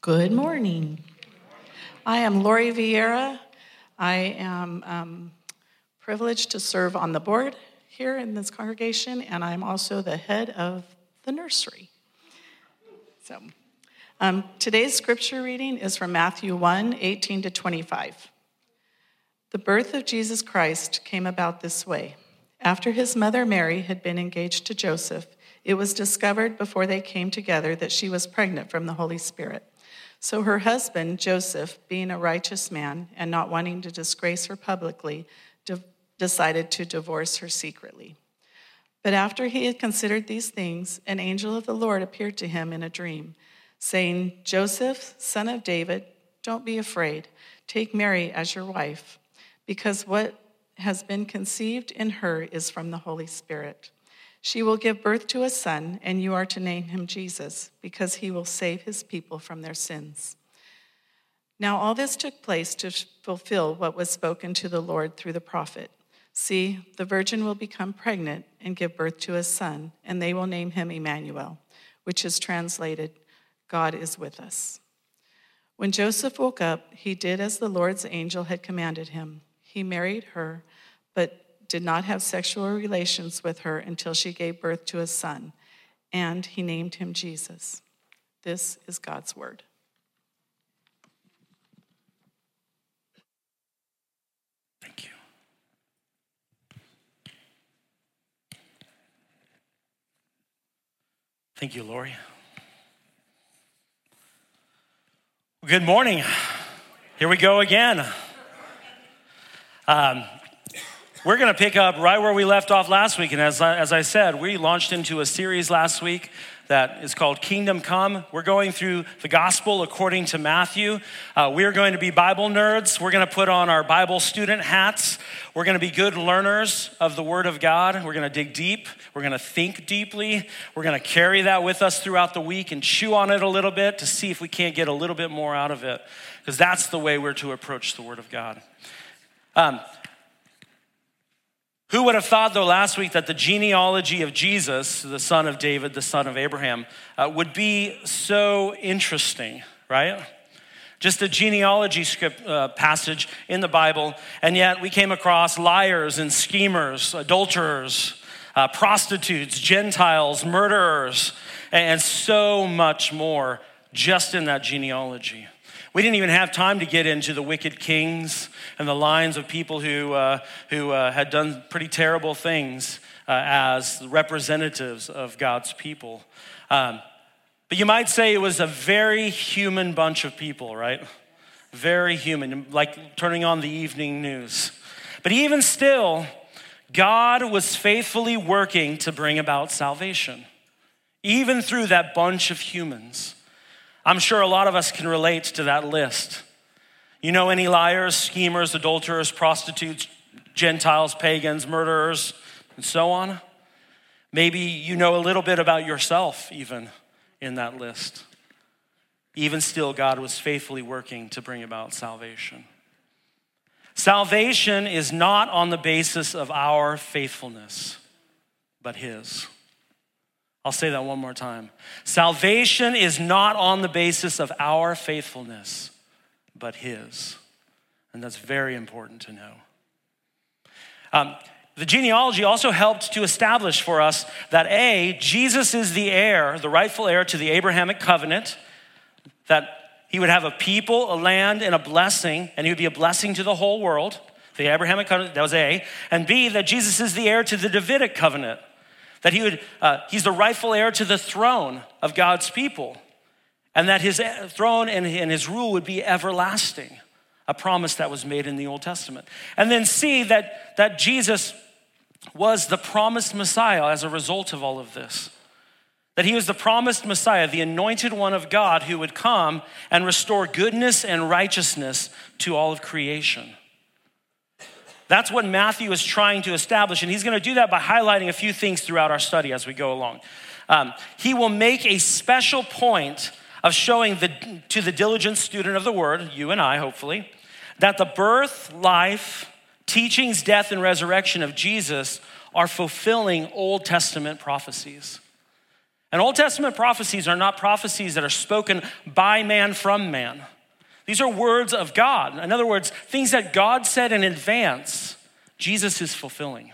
Good morning. I am Lori Vieira. I am um, privileged to serve on the board here in this congregation, and I'm also the head of the nursery. So, um, today's scripture reading is from Matthew 1 18 to 25. The birth of Jesus Christ came about this way. After his mother Mary had been engaged to Joseph, it was discovered before they came together that she was pregnant from the Holy Spirit. So her husband, Joseph, being a righteous man and not wanting to disgrace her publicly, de- decided to divorce her secretly. But after he had considered these things, an angel of the Lord appeared to him in a dream, saying, Joseph, son of David, don't be afraid. Take Mary as your wife, because what has been conceived in her is from the Holy Spirit. She will give birth to a son, and you are to name him Jesus, because he will save his people from their sins. Now, all this took place to fulfill what was spoken to the Lord through the prophet. See, the virgin will become pregnant and give birth to a son, and they will name him Emmanuel, which is translated, God is with us. When Joseph woke up, he did as the Lord's angel had commanded him. He married her, but did not have sexual relations with her until she gave birth to a son, and he named him Jesus. This is God's word. Thank you. Thank you, Lori. Good morning. Here we go again. Um, we're going to pick up right where we left off last week. And as I, as I said, we launched into a series last week that is called Kingdom Come. We're going through the gospel according to Matthew. Uh, we're going to be Bible nerds. We're going to put on our Bible student hats. We're going to be good learners of the Word of God. We're going to dig deep. We're going to think deeply. We're going to carry that with us throughout the week and chew on it a little bit to see if we can't get a little bit more out of it, because that's the way we're to approach the Word of God. Um, who would have thought, though, last week that the genealogy of Jesus, the son of David, the son of Abraham, uh, would be so interesting, right? Just a genealogy script uh, passage in the Bible, and yet we came across liars and schemers, adulterers, uh, prostitutes, Gentiles, murderers, and so much more just in that genealogy. We didn't even have time to get into the wicked kings and the lines of people who, uh, who uh, had done pretty terrible things uh, as representatives of God's people. Um, but you might say it was a very human bunch of people, right? Very human, like turning on the evening news. But even still, God was faithfully working to bring about salvation, even through that bunch of humans. I'm sure a lot of us can relate to that list. You know any liars, schemers, adulterers, prostitutes, Gentiles, pagans, murderers, and so on? Maybe you know a little bit about yourself, even in that list. Even still, God was faithfully working to bring about salvation. Salvation is not on the basis of our faithfulness, but His. I'll say that one more time. Salvation is not on the basis of our faithfulness, but His. And that's very important to know. Um, the genealogy also helped to establish for us that A, Jesus is the heir, the rightful heir to the Abrahamic covenant, that he would have a people, a land, and a blessing, and he would be a blessing to the whole world. The Abrahamic covenant, that was A. And B, that Jesus is the heir to the Davidic covenant, that he would, uh, he's the rightful heir to the throne of God's people, and that his throne and, and his rule would be everlasting, a promise that was made in the Old Testament. And then see that, that Jesus was the promised Messiah as a result of all of this. That he was the promised Messiah, the anointed one of God who would come and restore goodness and righteousness to all of creation. That's what Matthew is trying to establish, and he's going to do that by highlighting a few things throughout our study as we go along. Um, he will make a special point of showing the, to the diligent student of the word, you and I, hopefully, that the birth, life, teachings, death, and resurrection of Jesus are fulfilling Old Testament prophecies. And Old Testament prophecies are not prophecies that are spoken by man from man. These are words of God. In other words, things that God said in advance, Jesus is fulfilling.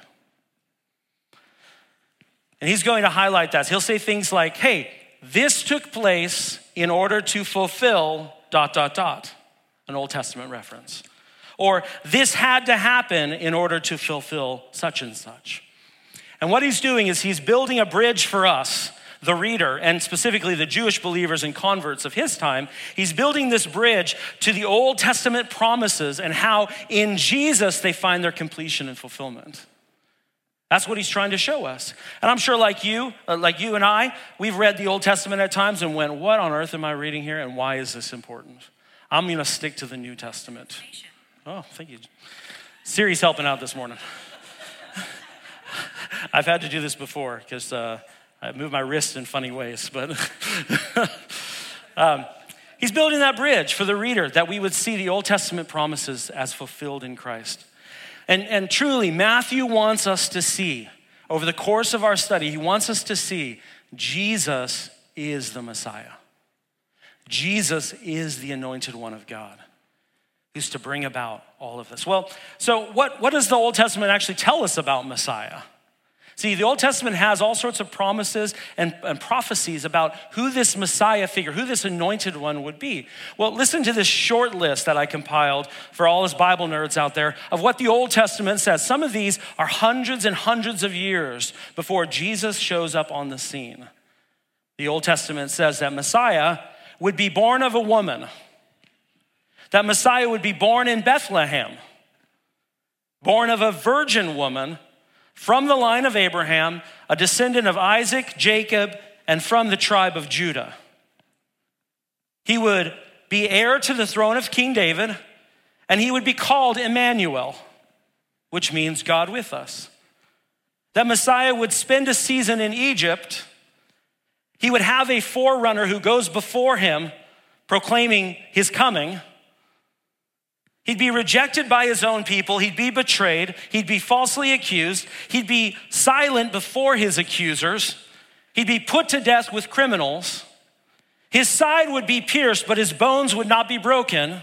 And he's going to highlight that. He'll say things like, hey, this took place in order to fulfill dot, dot, dot, an Old Testament reference. Or this had to happen in order to fulfill such and such. And what he's doing is he's building a bridge for us, the reader, and specifically the Jewish believers and converts of his time. He's building this bridge to the Old Testament promises and how in Jesus they find their completion and fulfillment. That's what he's trying to show us. And I'm sure, like you, uh, like you and I, we've read the Old Testament at times and went, What on earth am I reading here and why is this important? I'm going to stick to the New Testament. Oh, thank you. Siri's helping out this morning. I've had to do this before because uh, I move my wrists in funny ways, but um, he's building that bridge for the reader that we would see the Old Testament promises as fulfilled in Christ. And, and truly, Matthew wants us to see, over the course of our study, he wants us to see Jesus is the Messiah. Jesus is the anointed one of God who's to bring about all of this. Well, so what, what does the Old Testament actually tell us about Messiah? See, the Old Testament has all sorts of promises and, and, prophecies about who this Messiah figure, who this anointed one would be. Well, listen to this short list that I compiled for all us Bible nerds out there of what the Old Testament says. Some of these are hundreds and hundreds of years before Jesus shows up on the scene. The Old Testament says that Messiah would be born of a woman, that Messiah would be born in Bethlehem, born of a virgin woman from the line of Abraham, a descendant of Isaac, Jacob, and from the tribe of Judah. He would be heir to the throne of King David, and he would be called Emmanuel, which means God with us. That Messiah would spend a season in Egypt. He would have a forerunner who goes before him, proclaiming his coming. He'd be rejected by his own people. He'd be betrayed. He'd be falsely accused. He'd be silent before his accusers. He'd be put to death with criminals. His side would be pierced, but his bones would not be broken.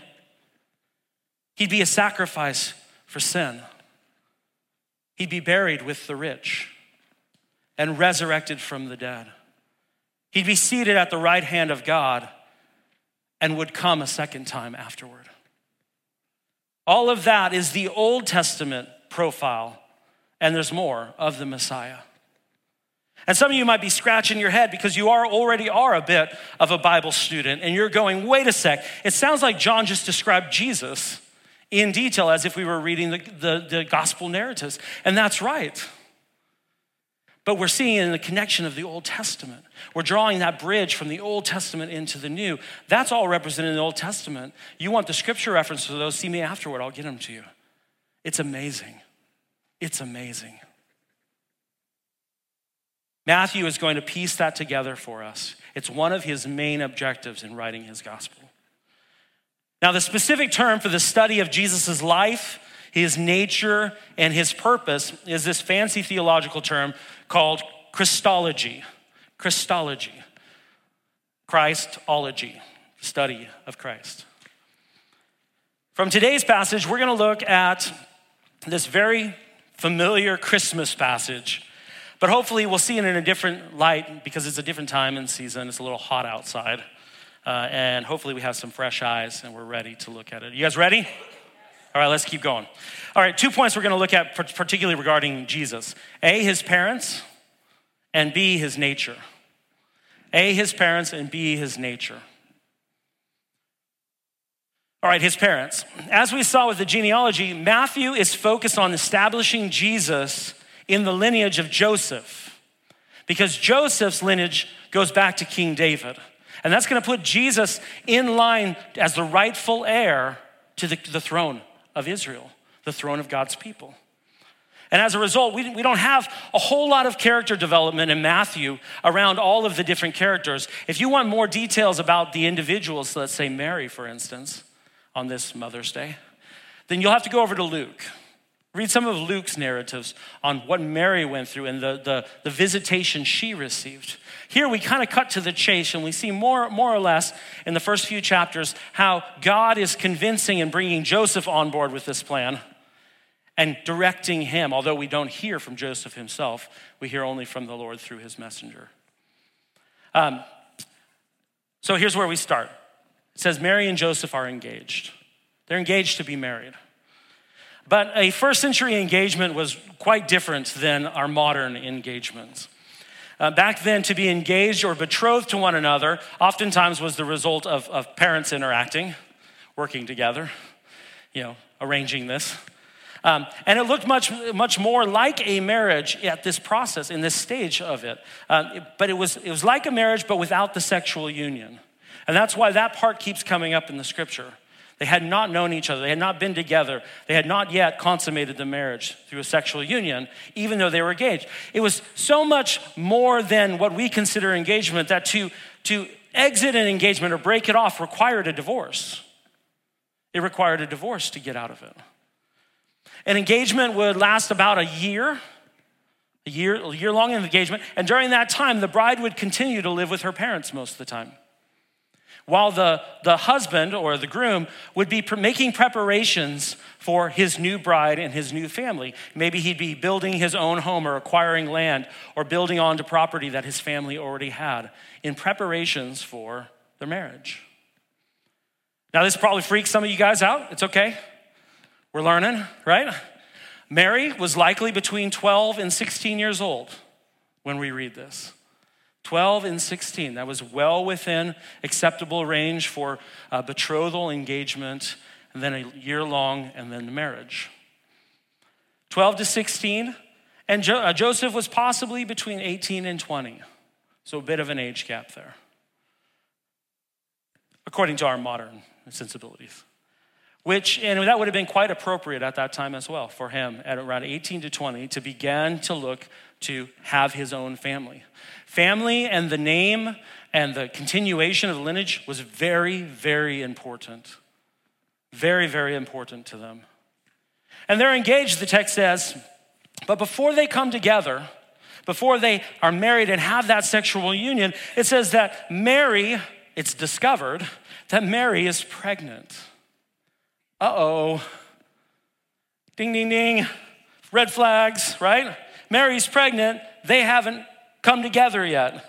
He'd be a sacrifice for sin. He'd be buried with the rich and resurrected from the dead. He'd be seated at the right hand of God and would come a second time afterward. All of that is the Old Testament profile, and there's more of the Messiah. And some of you might be scratching your head because you are already are a bit of a Bible student and you're going, wait a sec, it sounds like Jon just described Jesus in detail as if we were reading the, the, the gospel narratives. And that's right. But we're seeing in the connection of the Old Testament. We're drawing that bridge from the Old Testament into the New. That's all represented in the Old Testament. You want the scripture reference to those, see me afterward, I'll get them to you. It's amazing. It's amazing. Matthew is going to piece that together for us. It's one of his main objectives in writing his gospel. Now, the specific term for the study of Jesus' life, his nature, and his purpose is this fancy theological term called Christology. Christology. Christology, study of Christ. From today's passage, we're going to look at this very familiar Christmas passage, but hopefully we'll see it in a different light because it's a different time and season. It's a little hot outside. Uh, and hopefully we have some fresh eyes and we're ready to look at it. You guys ready? All right, let's keep going. All right, two points we're going to look at, particularly regarding Jesus A, his parents, and B, his nature. A, his parents, and B, his nature. All right, his parents. As we saw with the genealogy, Matthew is focused on establishing Jesus in the lineage of Joseph because Joseph's lineage goes back to King David. And that's going to put Jesus in line as the rightful heir to the, the throne of Israel, the throne of God's people. And as a result, we, we don't have a whole lot of character development in Matthew around all of the different characters. If you want more details about the individuals, let's say Mary, for instance, on this Mother's Day, then you'll have to go over to Luke. Read some of Luke's narratives on what Mary went through and the, the, the visitation she received. Here we kind of cut to the chase and we see more, more or less in the first few chapters how God is convincing and bringing Joseph on board with this plan and directing him. Although we don't hear from Joseph himself, we hear only from the Lord through his messenger. Um, so here's where we start. It says Mary and Joseph are engaged. They're engaged to be married. But a first century engagement was quite different than our modern engagements. Uh, back then, to be engaged or betrothed to one another oftentimes was the result of, of parents interacting, working together, you know, arranging this. Um, and it looked much, much more like a marriage at this process, in this stage of it. Um, but it was, it was like a marriage, but without the sexual union. And that's why that part keeps coming up in the scripture. They had not known each other. They had not been together. They had not yet consummated the marriage through a sexual union, even though they were engaged. It was so much more than what we consider engagement that to, to exit an engagement or break it off required a divorce. It required a divorce to get out of it. An engagement would last about a year, a year, a year long engagement, and during that time, the bride would continue to live with her parents most of the time while the, the husband or the groom would be making preparations for his new bride and his new family. Maybe he'd be building his own home or acquiring land or building onto property that his family already had in preparations for their marriage. Now, this probably freaks some of you guys out. It's okay. We're learning, right? Mary was likely between 12 and 16 years old when we read this. 12 and 16. That was well within acceptable range for a betrothal engagement, and then a year long, and then the marriage. 12 to 16, and jo- uh, Joseph was possibly between 18 and 20. So a bit of an age gap there, according to our modern sensibilities. Which, and that would have been quite appropriate at that time as well for him at around 18 to 20 to begin to look to have his own family. Family and the name and the continuation of the lineage was very, very important. Very, very important to them. And they're engaged, the text says, but before they come together, before they are married and have that sexual union, it says that Mary, it's discovered that Mary is pregnant. Uh oh. Ding, ding, ding. Red flags, right? Mary's pregnant. They haven't come together yet.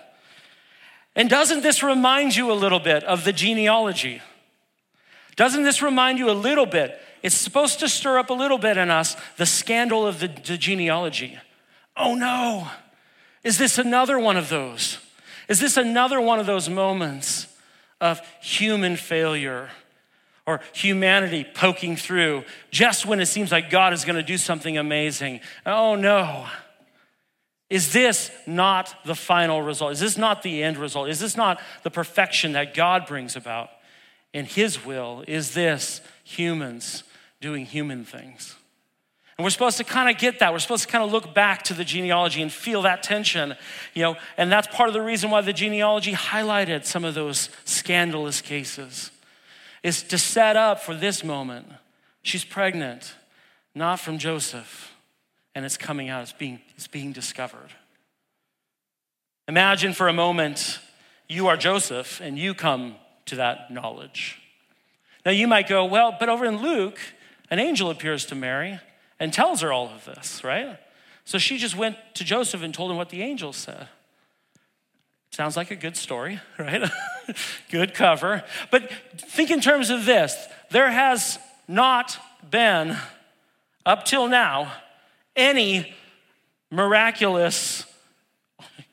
And doesn't this remind you a little bit of the genealogy? Doesn't this remind you a little bit? It's supposed to stir up a little bit in us the scandal of the, the genealogy. Oh no, is this another one of those? Is this another one of those moments of human failure or humanity poking through just when it seems like God is going to do something amazing? Oh no. Is this not the final result? Is this not the end result? Is this not the perfection that God brings about in His will? Is this humans doing human things? And we're supposed to kind of get that. We're supposed to kind of look back to the genealogy and feel that tension, you know, and that's part of the reason why the genealogy highlighted some of those scandalous cases, is to set up for this moment. She's pregnant, not from Joseph and it's coming out, it's being, it's being discovered. Imagine for a moment you are Joseph and you come to that knowledge. Now you might go, well, but over in Luke, an angel appears to Mary and tells her all of this, right? So she just went to Joseph and told him what the angel said. Sounds like a good story, right? good cover. But think in terms of this there has not been, up till now, any miraculous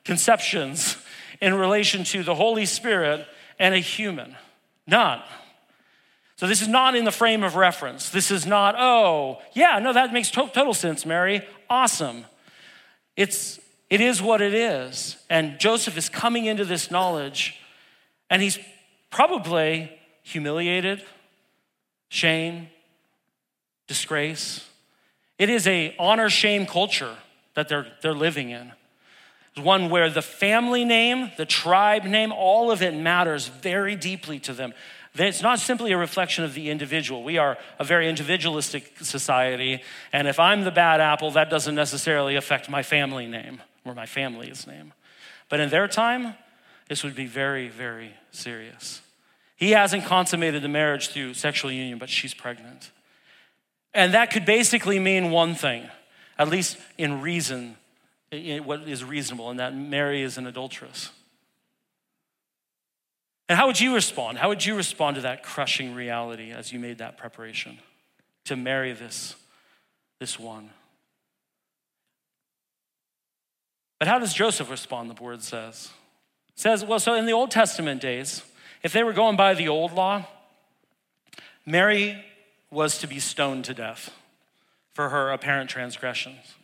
conceptions in relation to the Holy Spirit and a human. None. So this is not in the frame of reference. This is not, oh, yeah, no, that makes to- total sense, Mary. Awesome. It's it is what it is. And Joseph is coming into this knowledge, and he's probably humiliated, shame, disgrace. It is a honor shame culture that they're, they're living in. It's one where the family name, the tribe name, all of it matters very deeply to them. It's not simply a reflection of the individual. We are a very individualistic society, and if I'm the bad apple, that doesn't necessarily affect my family name or my family's name. But in their time, this would be very, very serious. He hasn't consummated the marriage through sexual union, but she's pregnant. And that could basically mean one thing, at least in reason, what is reasonable, and that Mary is an adulteress. And how would you respond? How would you respond to that crushing reality as you made that preparation to marry this, this one? But how does Joseph respond, the word says? Says, well, so in the Old Testament days, if they were going by the old law, Mary was to be stoned to death for her apparent transgressions.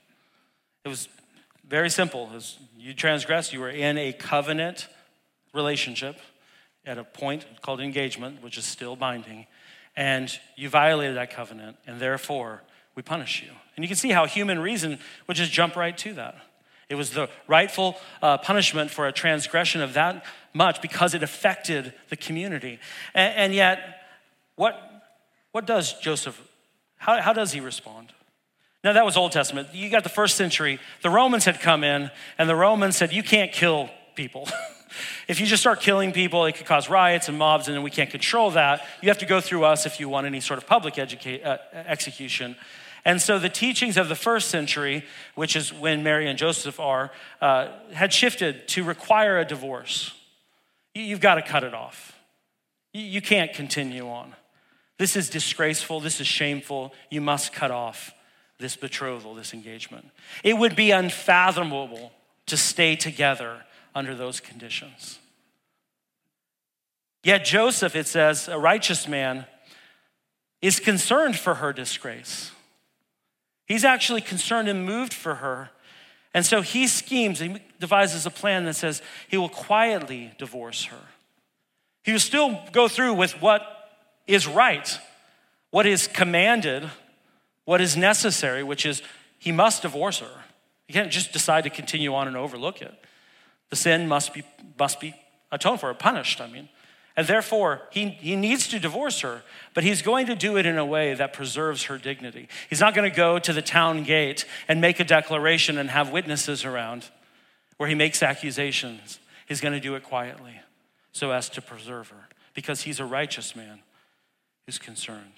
It was very simple. As you transgressed, you were in a covenant relationship at a point called engagement, which is still binding, and you violated that covenant, and therefore we punish you. And you can see how human reason would just jump right to that. It was the rightful uh, punishment for a transgression of that much because it affected the community. And, and yet, what, what does Joseph, how, how does he respond? Now, that was Old Testament. You got the first century. The Romans had come in, and the Romans said, You can't kill people. if you just start killing people, it could cause riots and mobs, and we can't control that. You have to go through us if you want any sort of public educa- uh, execution. And so the teachings of the first century, which is when Mary and Joseph are, uh, had shifted to require a divorce. You've got to cut it off. You can't continue on. This is disgraceful. This is shameful. You must cut off this betrothal, this engagement. It would be unfathomable to stay together under those conditions. Yet Joseph, it says, a righteous man, is concerned for her disgrace. He's actually concerned and moved for her. And so he schemes, he devises a plan that says he will quietly divorce her. He will still go through with what is right, what is commanded what is necessary, which is he must divorce her. He can't just decide to continue on and overlook it. The sin must be, must be atoned for, or punished, I mean. And therefore, he, he needs to divorce her, but he's going to do it in a way that preserves her dignity. He's not going to go to the town gate and make a declaration and have witnesses around where he makes accusations. He's going to do it quietly so as to preserve her because he's a righteous man who's concerned.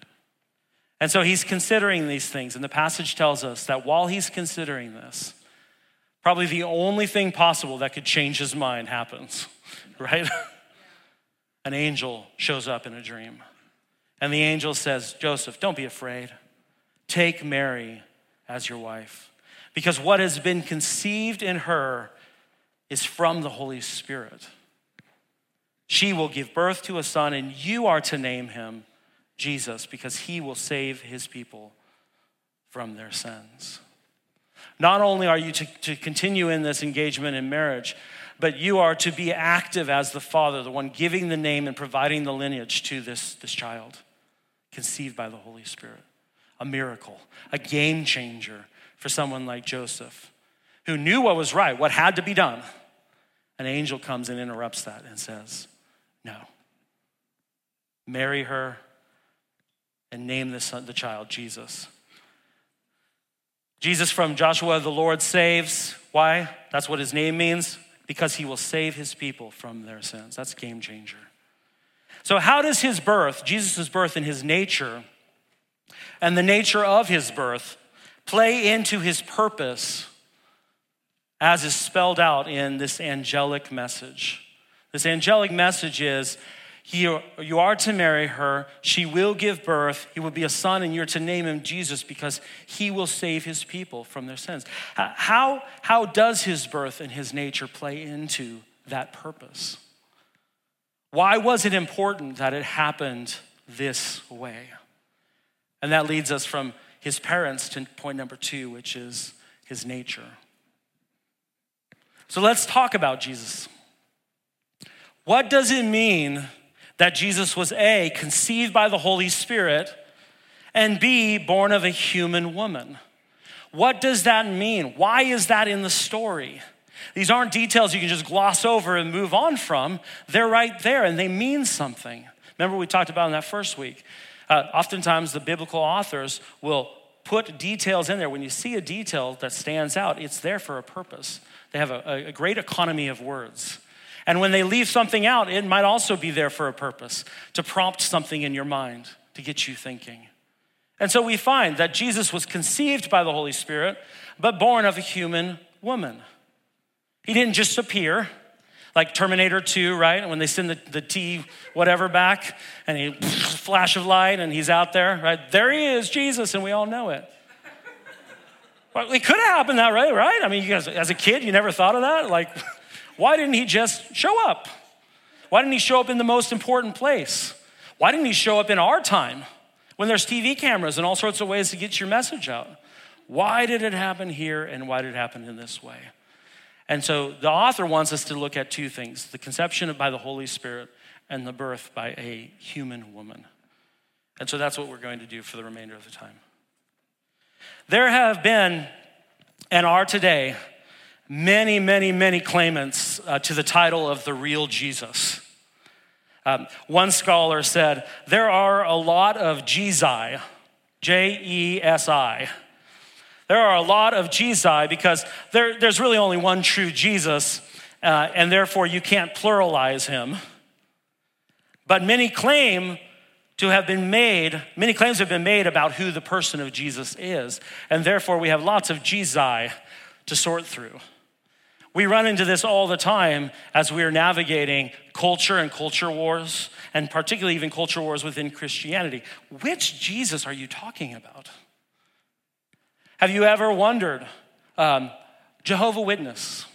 And so he's considering these things. And the passage tells us that while he's considering this, probably the only thing possible that could change his mind happens, right? An angel shows up in a dream. And the angel says, Joseph, don't be afraid. Take Mary as your wife. Because what has been conceived in her is from the Holy Spirit. She will give birth to a son, and you are to name him Jesus because he will save his people from their sins. Not only are you to, to continue in this engagement in marriage, but you are to be active as the father, the one giving the name and providing the lineage to this, this child, conceived by the Holy Spirit. A miracle, a game changer for someone like Joseph, who knew what was right, what had to be done. An angel comes and interrupts that and says, No. Marry her and name the, son, the child Jesus. Jesus from Joshua, the Lord saves. Why? That's what his name means. Because he will save his people from their sins. That's game changer. So, how does his birth, Jesus' birth and his nature, and the nature of his birth, play into his purpose as is spelled out in this angelic message? This angelic message is you, you are to marry her. She will give birth. He will be a son, and you're to name him Jesus because he will save his people from their sins. How, how does his birth and his nature play into that purpose? Why was it important that it happened this way? And that leads us from his parents to point number two, which is his nature. So let's talk about Jesus. What does it mean that Jesus was A, conceived by the Holy Spirit, and B, born of a human woman. What does that mean? Why is that in the story? These aren't details you can just gloss over and move on from. They're right there and they mean something. Remember, we talked about in that first week. Uh, oftentimes, the biblical authors will put details in there. When you see a detail that stands out, it's there for a purpose. They have a, a great economy of words. And when they leave something out, it might also be there for a purpose to prompt something in your mind, to get you thinking. And so we find that Jesus was conceived by the Holy Spirit, but born of a human woman. He didn't just appear like Terminator 2, right? When they send the, the T whatever back and he flash of light and he's out there, right? There he is, Jesus, and we all know it. Well, it could have happened that way, right? I mean, you guys, as a kid, you never thought of that? Like, why didn't he just show up? Why didn't he show up in the most important place? Why didn't he show up in our time when there's TV cameras and all sorts of ways to get your message out? Why did it happen here and why did it happen in this way? And so the author wants us to look at two things the conception by the Holy Spirit and the birth by a human woman. And so that's what we're going to do for the remainder of the time. There have been and are today many, many, many claimants uh, to the title of the real Jesus. Um, one scholar said, There are a lot of Jesi, J E S I there are a lot of Jesi because there, there's really only one true Jesus, uh, and therefore you can't pluralize him. But many claim to have been made, many claims have been made about who the person of Jesus is, and therefore we have lots of Jesi to sort through. We run into this all the time as we are navigating culture and culture wars, and particularly even culture wars within Christianity. Which Jesus are you talking about? Have you ever wondered, um, Jehovah Witness,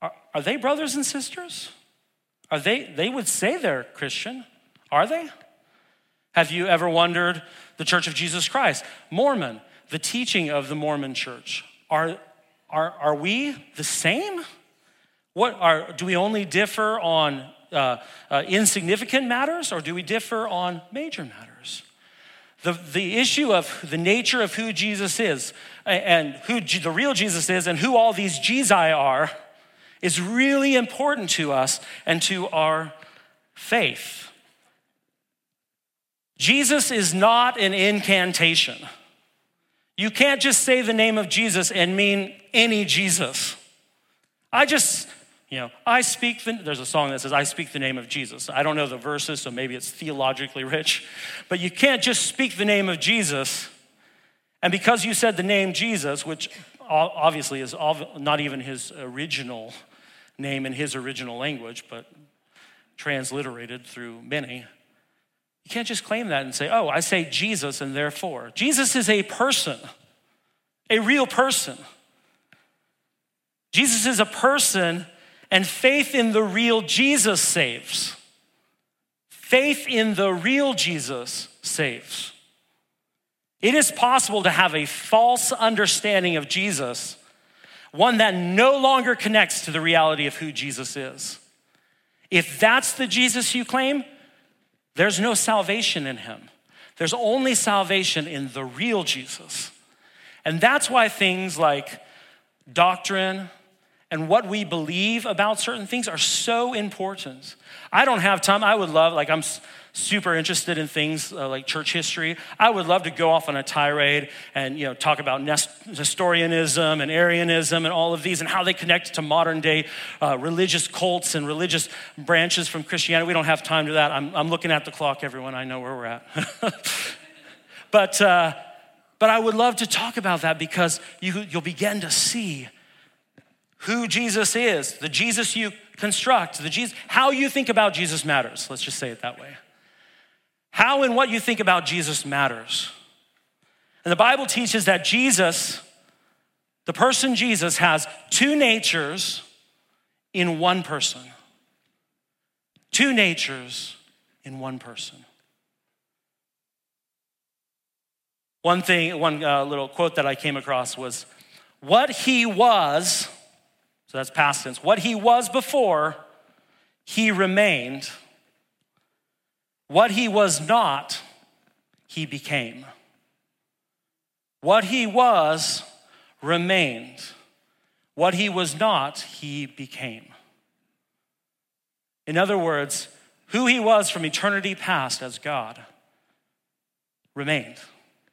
are, are they brothers and sisters? Are they, they would say they're Christian. Are they? Have you ever wondered the Church of Jesus Christ? Mormon, the teaching of the Mormon church. Are, are, are we the same? What are, do we only differ on uh, uh, insignificant matters or do we differ on major matters? The, the issue of the nature of who Jesus is and who the real Jesus is and who all these Jesus are is really important to us and to our faith. Jesus is not an incantation. You can't just say the name of Jesus and mean any Jesus. I just you know, I speak the, there's a song that says, I speak the name of Jesus. I don't know the verses, so maybe it's theologically rich, but you can't just speak the name of Jesus. And because you said the name Jesus, which obviously is not even his original name in his original language, but transliterated through many, you can't just claim that and say, oh, I say Jesus and therefore. Jesus is a person, a real person. Jesus is a person and faith in the real Jesus saves. Faith in the real Jesus saves. It is possible to have a false understanding of Jesus, one that no longer connects to the reality of who Jesus is. If that's the Jesus you claim, there's no salvation in him. There's only salvation in the real Jesus. And that's why things like doctrine, and what we believe about certain things are so important. I don't have time. I would love, like, I'm super interested in things uh, like church history. I would love to go off on a tirade and, you know, talk about Nestorianism and Arianism and all of these and how they connect to modern day uh, religious cults and religious branches from Christianity. We don't have time to that. I'm, I'm looking at the clock, everyone. I know where we're at. but, uh, but I would love to talk about that because you, you'll begin to see who Jesus is, the Jesus you construct, the Jesus, how you think about Jesus matters. Let's just say it that way. How and what you think about Jesus matters. And the Bible teaches that Jesus, the person Jesus, has two natures in one person. Two natures in one person. One thing, one uh, little quote that I came across was, What he was so that's past tense. What he was before, he remained. What he was not, he became. What he was remained. What he was not, he became. In other words, who he was from eternity past as God remained.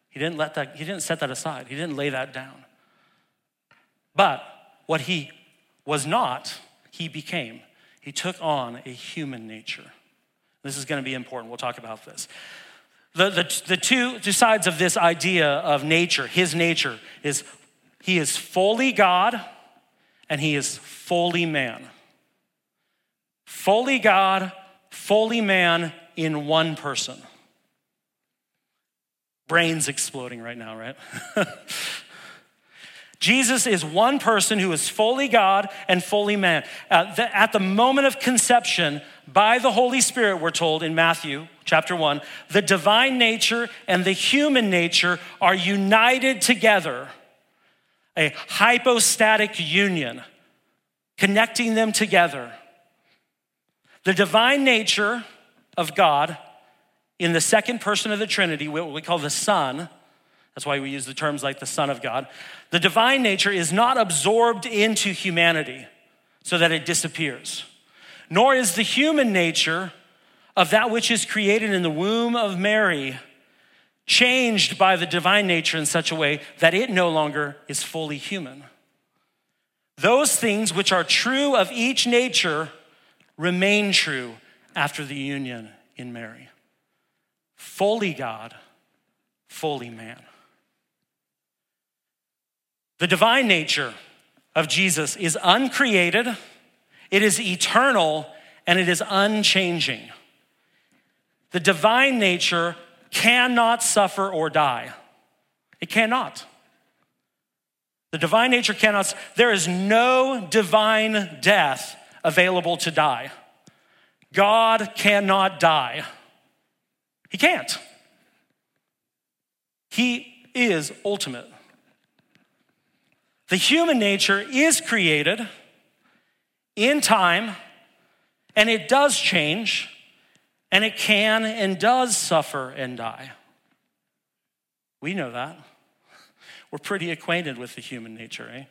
He didn't let that, he didn't set that aside. He didn't lay that down. But what he was not, he became. He took on a human nature. This is going to be important. We'll talk about this. The, the, the two, two sides of this idea of nature, his nature, is he is fully God and he is fully man. Fully God, fully man in one person. Brains exploding right now, right? Jesus is one person who is fully God and fully man. The, at the moment of conception, by the Holy Spirit, we're told in Matthew chapter 1, the divine nature and the human nature are united together, a hypostatic union, connecting them together. The divine nature of God in the second person of the Trinity, what we call the Son, that's why we use the terms like the Son of God. The divine nature is not absorbed into humanity so that it disappears, nor is the human nature of that which is created in the womb of Mary changed by the divine nature in such a way that it no longer is fully human. Those things which are true of each nature remain true after the union in Mary. Fully God, fully man. The divine nature of Jesus is uncreated, it is eternal, and it is unchanging. The divine nature cannot suffer or die. It cannot. The divine nature cannot, there is no divine death available to die. God cannot die. He can't. He is ultimate. The human nature is created in time, and it does change, and it can and does suffer and die. We know that. We're pretty acquainted with the human nature, eh?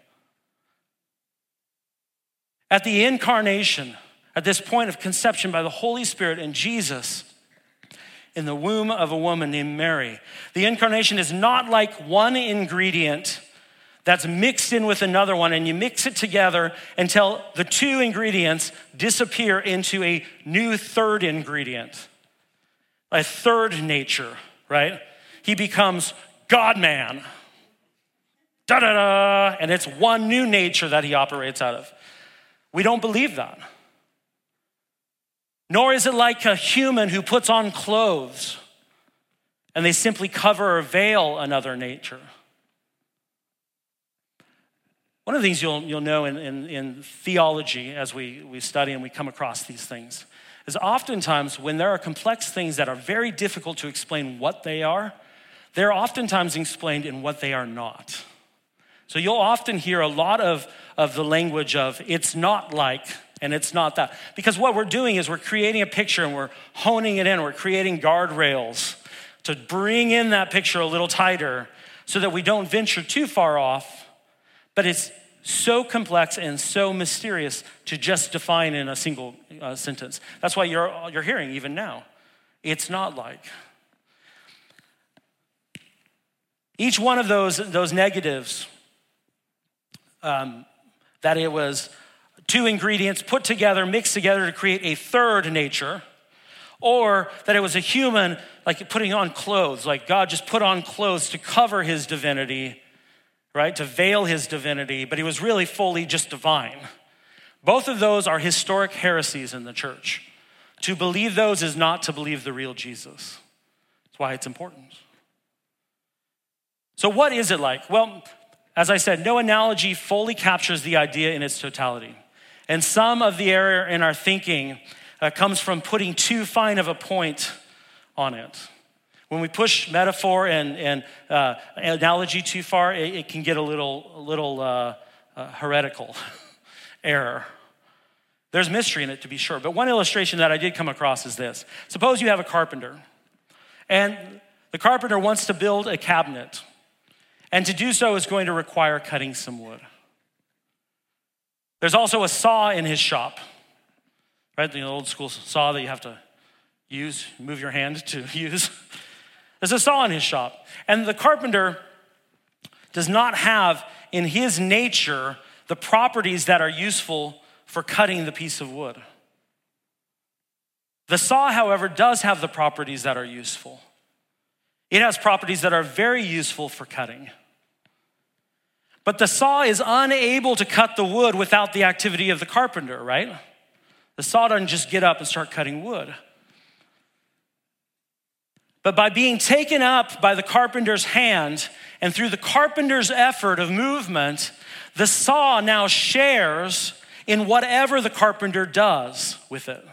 At the incarnation, at this point of conception by the Holy Spirit and Jesus in the womb of a woman named Mary, the incarnation is not like one ingredient that's mixed in with another one, and you mix it together until the two ingredients disappear into a new third ingredient, a third nature, right? He becomes God man. Da da da. And it's one new nature that he operates out of. We don't believe that. Nor is it like a human who puts on clothes and they simply cover or veil another nature. One of the things you'll, you'll know in, in, in theology as we, we study and we come across these things is oftentimes when there are complex things that are very difficult to explain what they are, they're oftentimes explained in what they are not. So you'll often hear a lot of, of the language of it's not like and it's not that. Because what we're doing is we're creating a picture and we're honing it in, we're creating guardrails to bring in that picture a little tighter so that we don't venture too far off but it's so complex and so mysterious to just define in a single uh, sentence. That's why you're, you're hearing even now. It's not like. Each one of those, those negatives, um, that it was two ingredients put together, mixed together to create a third nature, or that it was a human, like putting on clothes, like God just put on clothes to cover his divinity right, to veil his divinity, but he was really fully just divine. Both of those are historic heresies in the church. To believe those is not to believe the real Jesus. That's why it's important. So, what is it like? Well, as I said, no analogy fully captures the idea in its totality. And some of the error in our thinking uh, comes from putting too fine of a point on it. When we push metaphor and, and uh, analogy too far, it, it, can get a little, a little uh, uh, heretical error. There's mystery in it, to be sure. But one illustration that I did come across is this Suppose you have a carpenter, and the carpenter wants to build a cabinet, and to do so is going to require cutting some wood. There's also a saw in his shop, right? The old school saw that you have to use, move your hand to use. There's a saw in his shop. And the carpenter does not have in his nature the properties that are useful for cutting the piece of wood. The saw, however, does have the properties that are useful. It has properties that are very useful for cutting. But the saw is unable to cut the wood without the activity of the carpenter, right? The saw doesn't just get up and start cutting wood. But by being taken up by the carpenter's hand and through the carpenter's effort of movement, the saw now shares in whatever the carpenter does with it.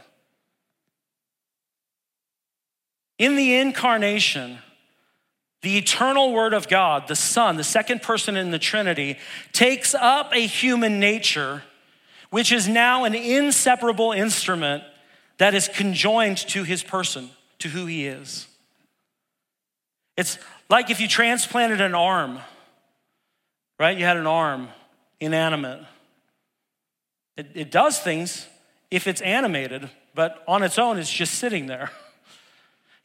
In the incarnation, the eternal Word of God, the Son, the second person in the Trinity, takes up a human nature, which is now an inseparable instrument that is conjoined to his person, to who he is. It's like if you transplanted an arm, right? You had an arm, inanimate. It, it does things if it's animated, but on its own, it's just sitting there.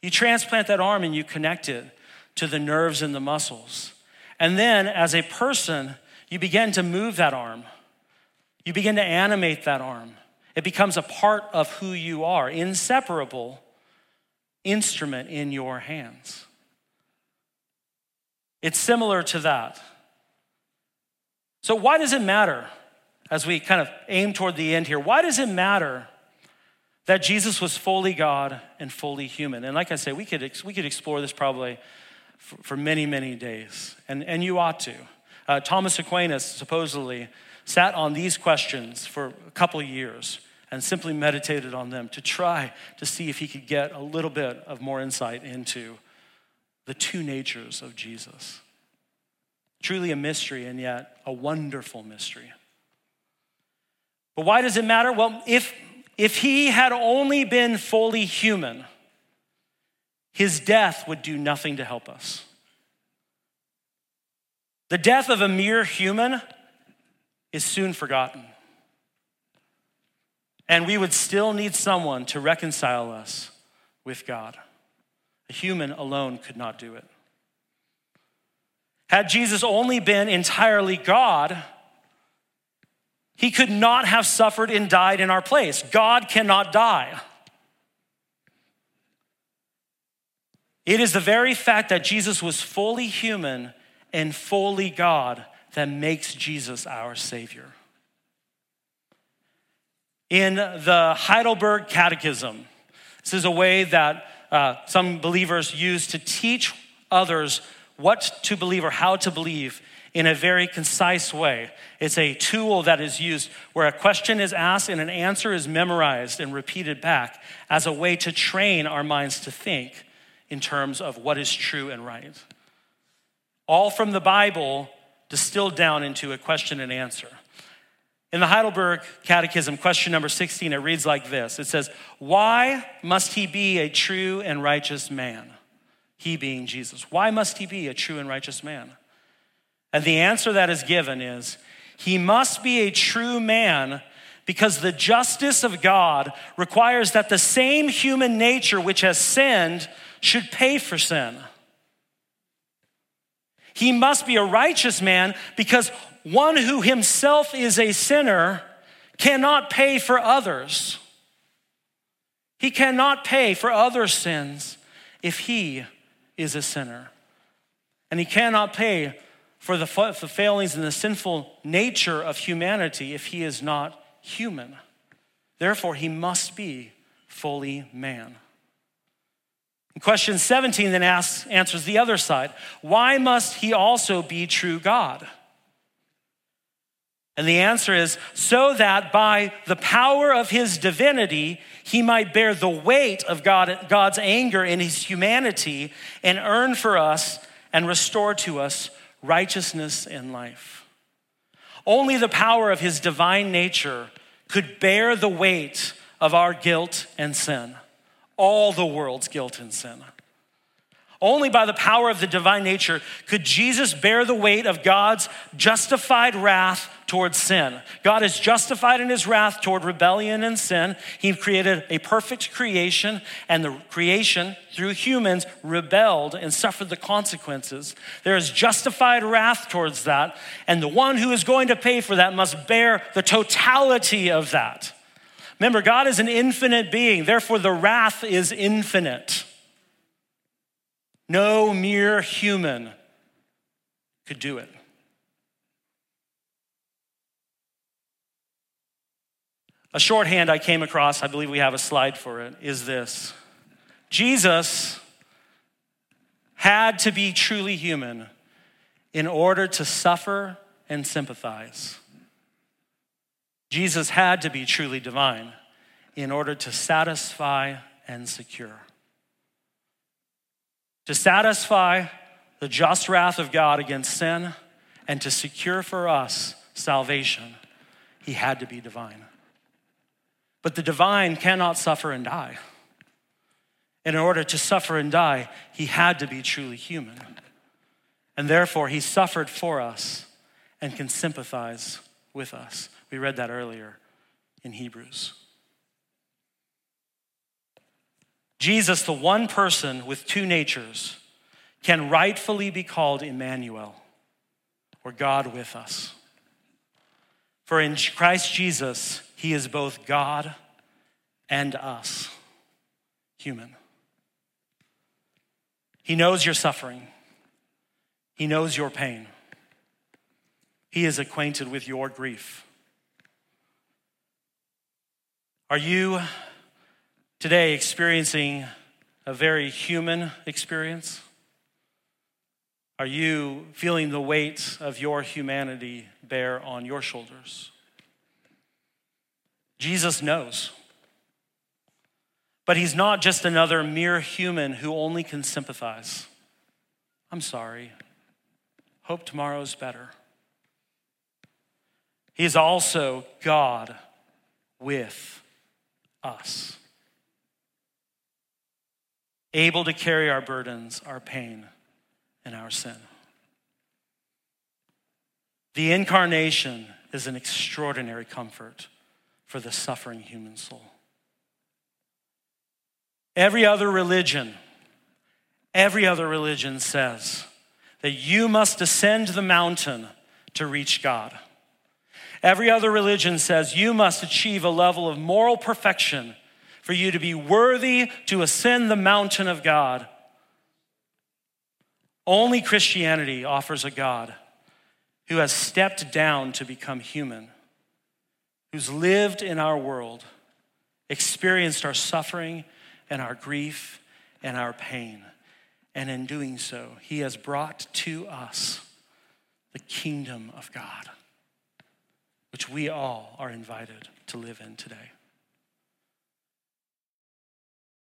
You transplant that arm and you connect it to the nerves and the muscles. And then, as a person, you begin to move that arm. You begin to animate that arm. It becomes a part of who you are, inseparable instrument in your hands. It's similar to that. So, why does it matter as we kind of aim toward the end here? Why does it matter that Jesus was fully God and fully human? And like I say, we could, we could explore this probably for, for many, many days, and, and you ought to. Uh, Thomas Aquinas supposedly sat on these questions for a couple years and simply meditated on them to try to see if he could get a little bit of more insight into the two natures of Jesus. Truly a mystery, and yet a wonderful mystery. But why does it matter? Well, if, if he had only been fully human, his death would do nothing to help us. The death of a mere human is soon forgotten. And we would still need someone to reconcile us with God. A human alone could not do it. Had Jesus only been entirely God, he could not have suffered and died in our place. God cannot die. It is the very fact that Jesus was fully human and fully God that makes Jesus our Savior. In the Heidelberg Catechism, this is a way that uh, some believers use to teach others what to believe or how to believe in a very concise way. It's a tool that is used where a question is asked and an answer is memorized and repeated back as a way to train our minds to think in terms of what is true and right. All from the Bible distilled down into a question and answer. In the Heidelberg Catechism, question number 16, it reads like this It says, Why must he be a true and righteous man? He being Jesus. Why must he be a true and righteous man? And the answer that is given is, He must be a true man because the justice of God requires that the same human nature which has sinned should pay for sin. He must be a righteous man because one who himself is a sinner cannot pay for others. He cannot pay for other sins if he is a sinner. And he cannot pay for the, the failings and the sinful nature of humanity if he is not human. Therefore, he must be fully man. Question 17 then asks, answers the other side why must he also be true God? And the answer is so that by the power of his divinity, he might bear the weight of God, God's anger in his humanity and earn for us and restore to us righteousness and life. Only the power of his divine nature could bear the weight of our guilt and sin, all the world's guilt and sin. Only by the power of the divine nature could Jesus bear the weight of God's justified wrath towards sin. God is justified in his wrath toward rebellion and sin. He created a perfect creation, and the creation, through humans, rebelled and suffered the consequences. There is justified wrath towards that, and the one who is going to pay for that must bear the totality of that. Remember, God is an infinite being, therefore, the wrath is infinite. No mere human could do it. A shorthand I came across, I believe we have a slide for it, is this Jesus had to be truly human in order to suffer and sympathize. Jesus had to be truly divine in order to satisfy and secure to satisfy the just wrath of God against sin and to secure for us salvation, he had to be divine. But the divine cannot suffer and die. And in order to suffer and die, he had to be truly human. And therefore, he suffered for us and can sympathize with us. We read that earlier in Hebrews. Jesus, the one person with two natures, can rightfully be called Emmanuel, or God with us. For in Christ Jesus, he is both God and us, human. He knows your suffering, he knows your pain, he is acquainted with your grief. Are you today experiencing a very human experience? Are you feeling the weight of your humanity bear on your shoulders? Jesus knows. But he's not just another mere human who only can sympathize. I'm sorry. Hope tomorrow's better. He is also God with us able to carry our burdens, our pain, and our sin. The incarnation is an extraordinary comfort for the suffering human soul. Every other religion, every other religion says that you must ascend the mountain to reach God. Every other religion says you must achieve a level of moral perfection for you to be worthy to ascend the mountain of God. Only Christianity offers a God who has stepped down to become human, who's lived in our world, experienced our suffering and our grief and our pain. And in doing so, he has brought to us the kingdom of God, which we all are invited to live in today.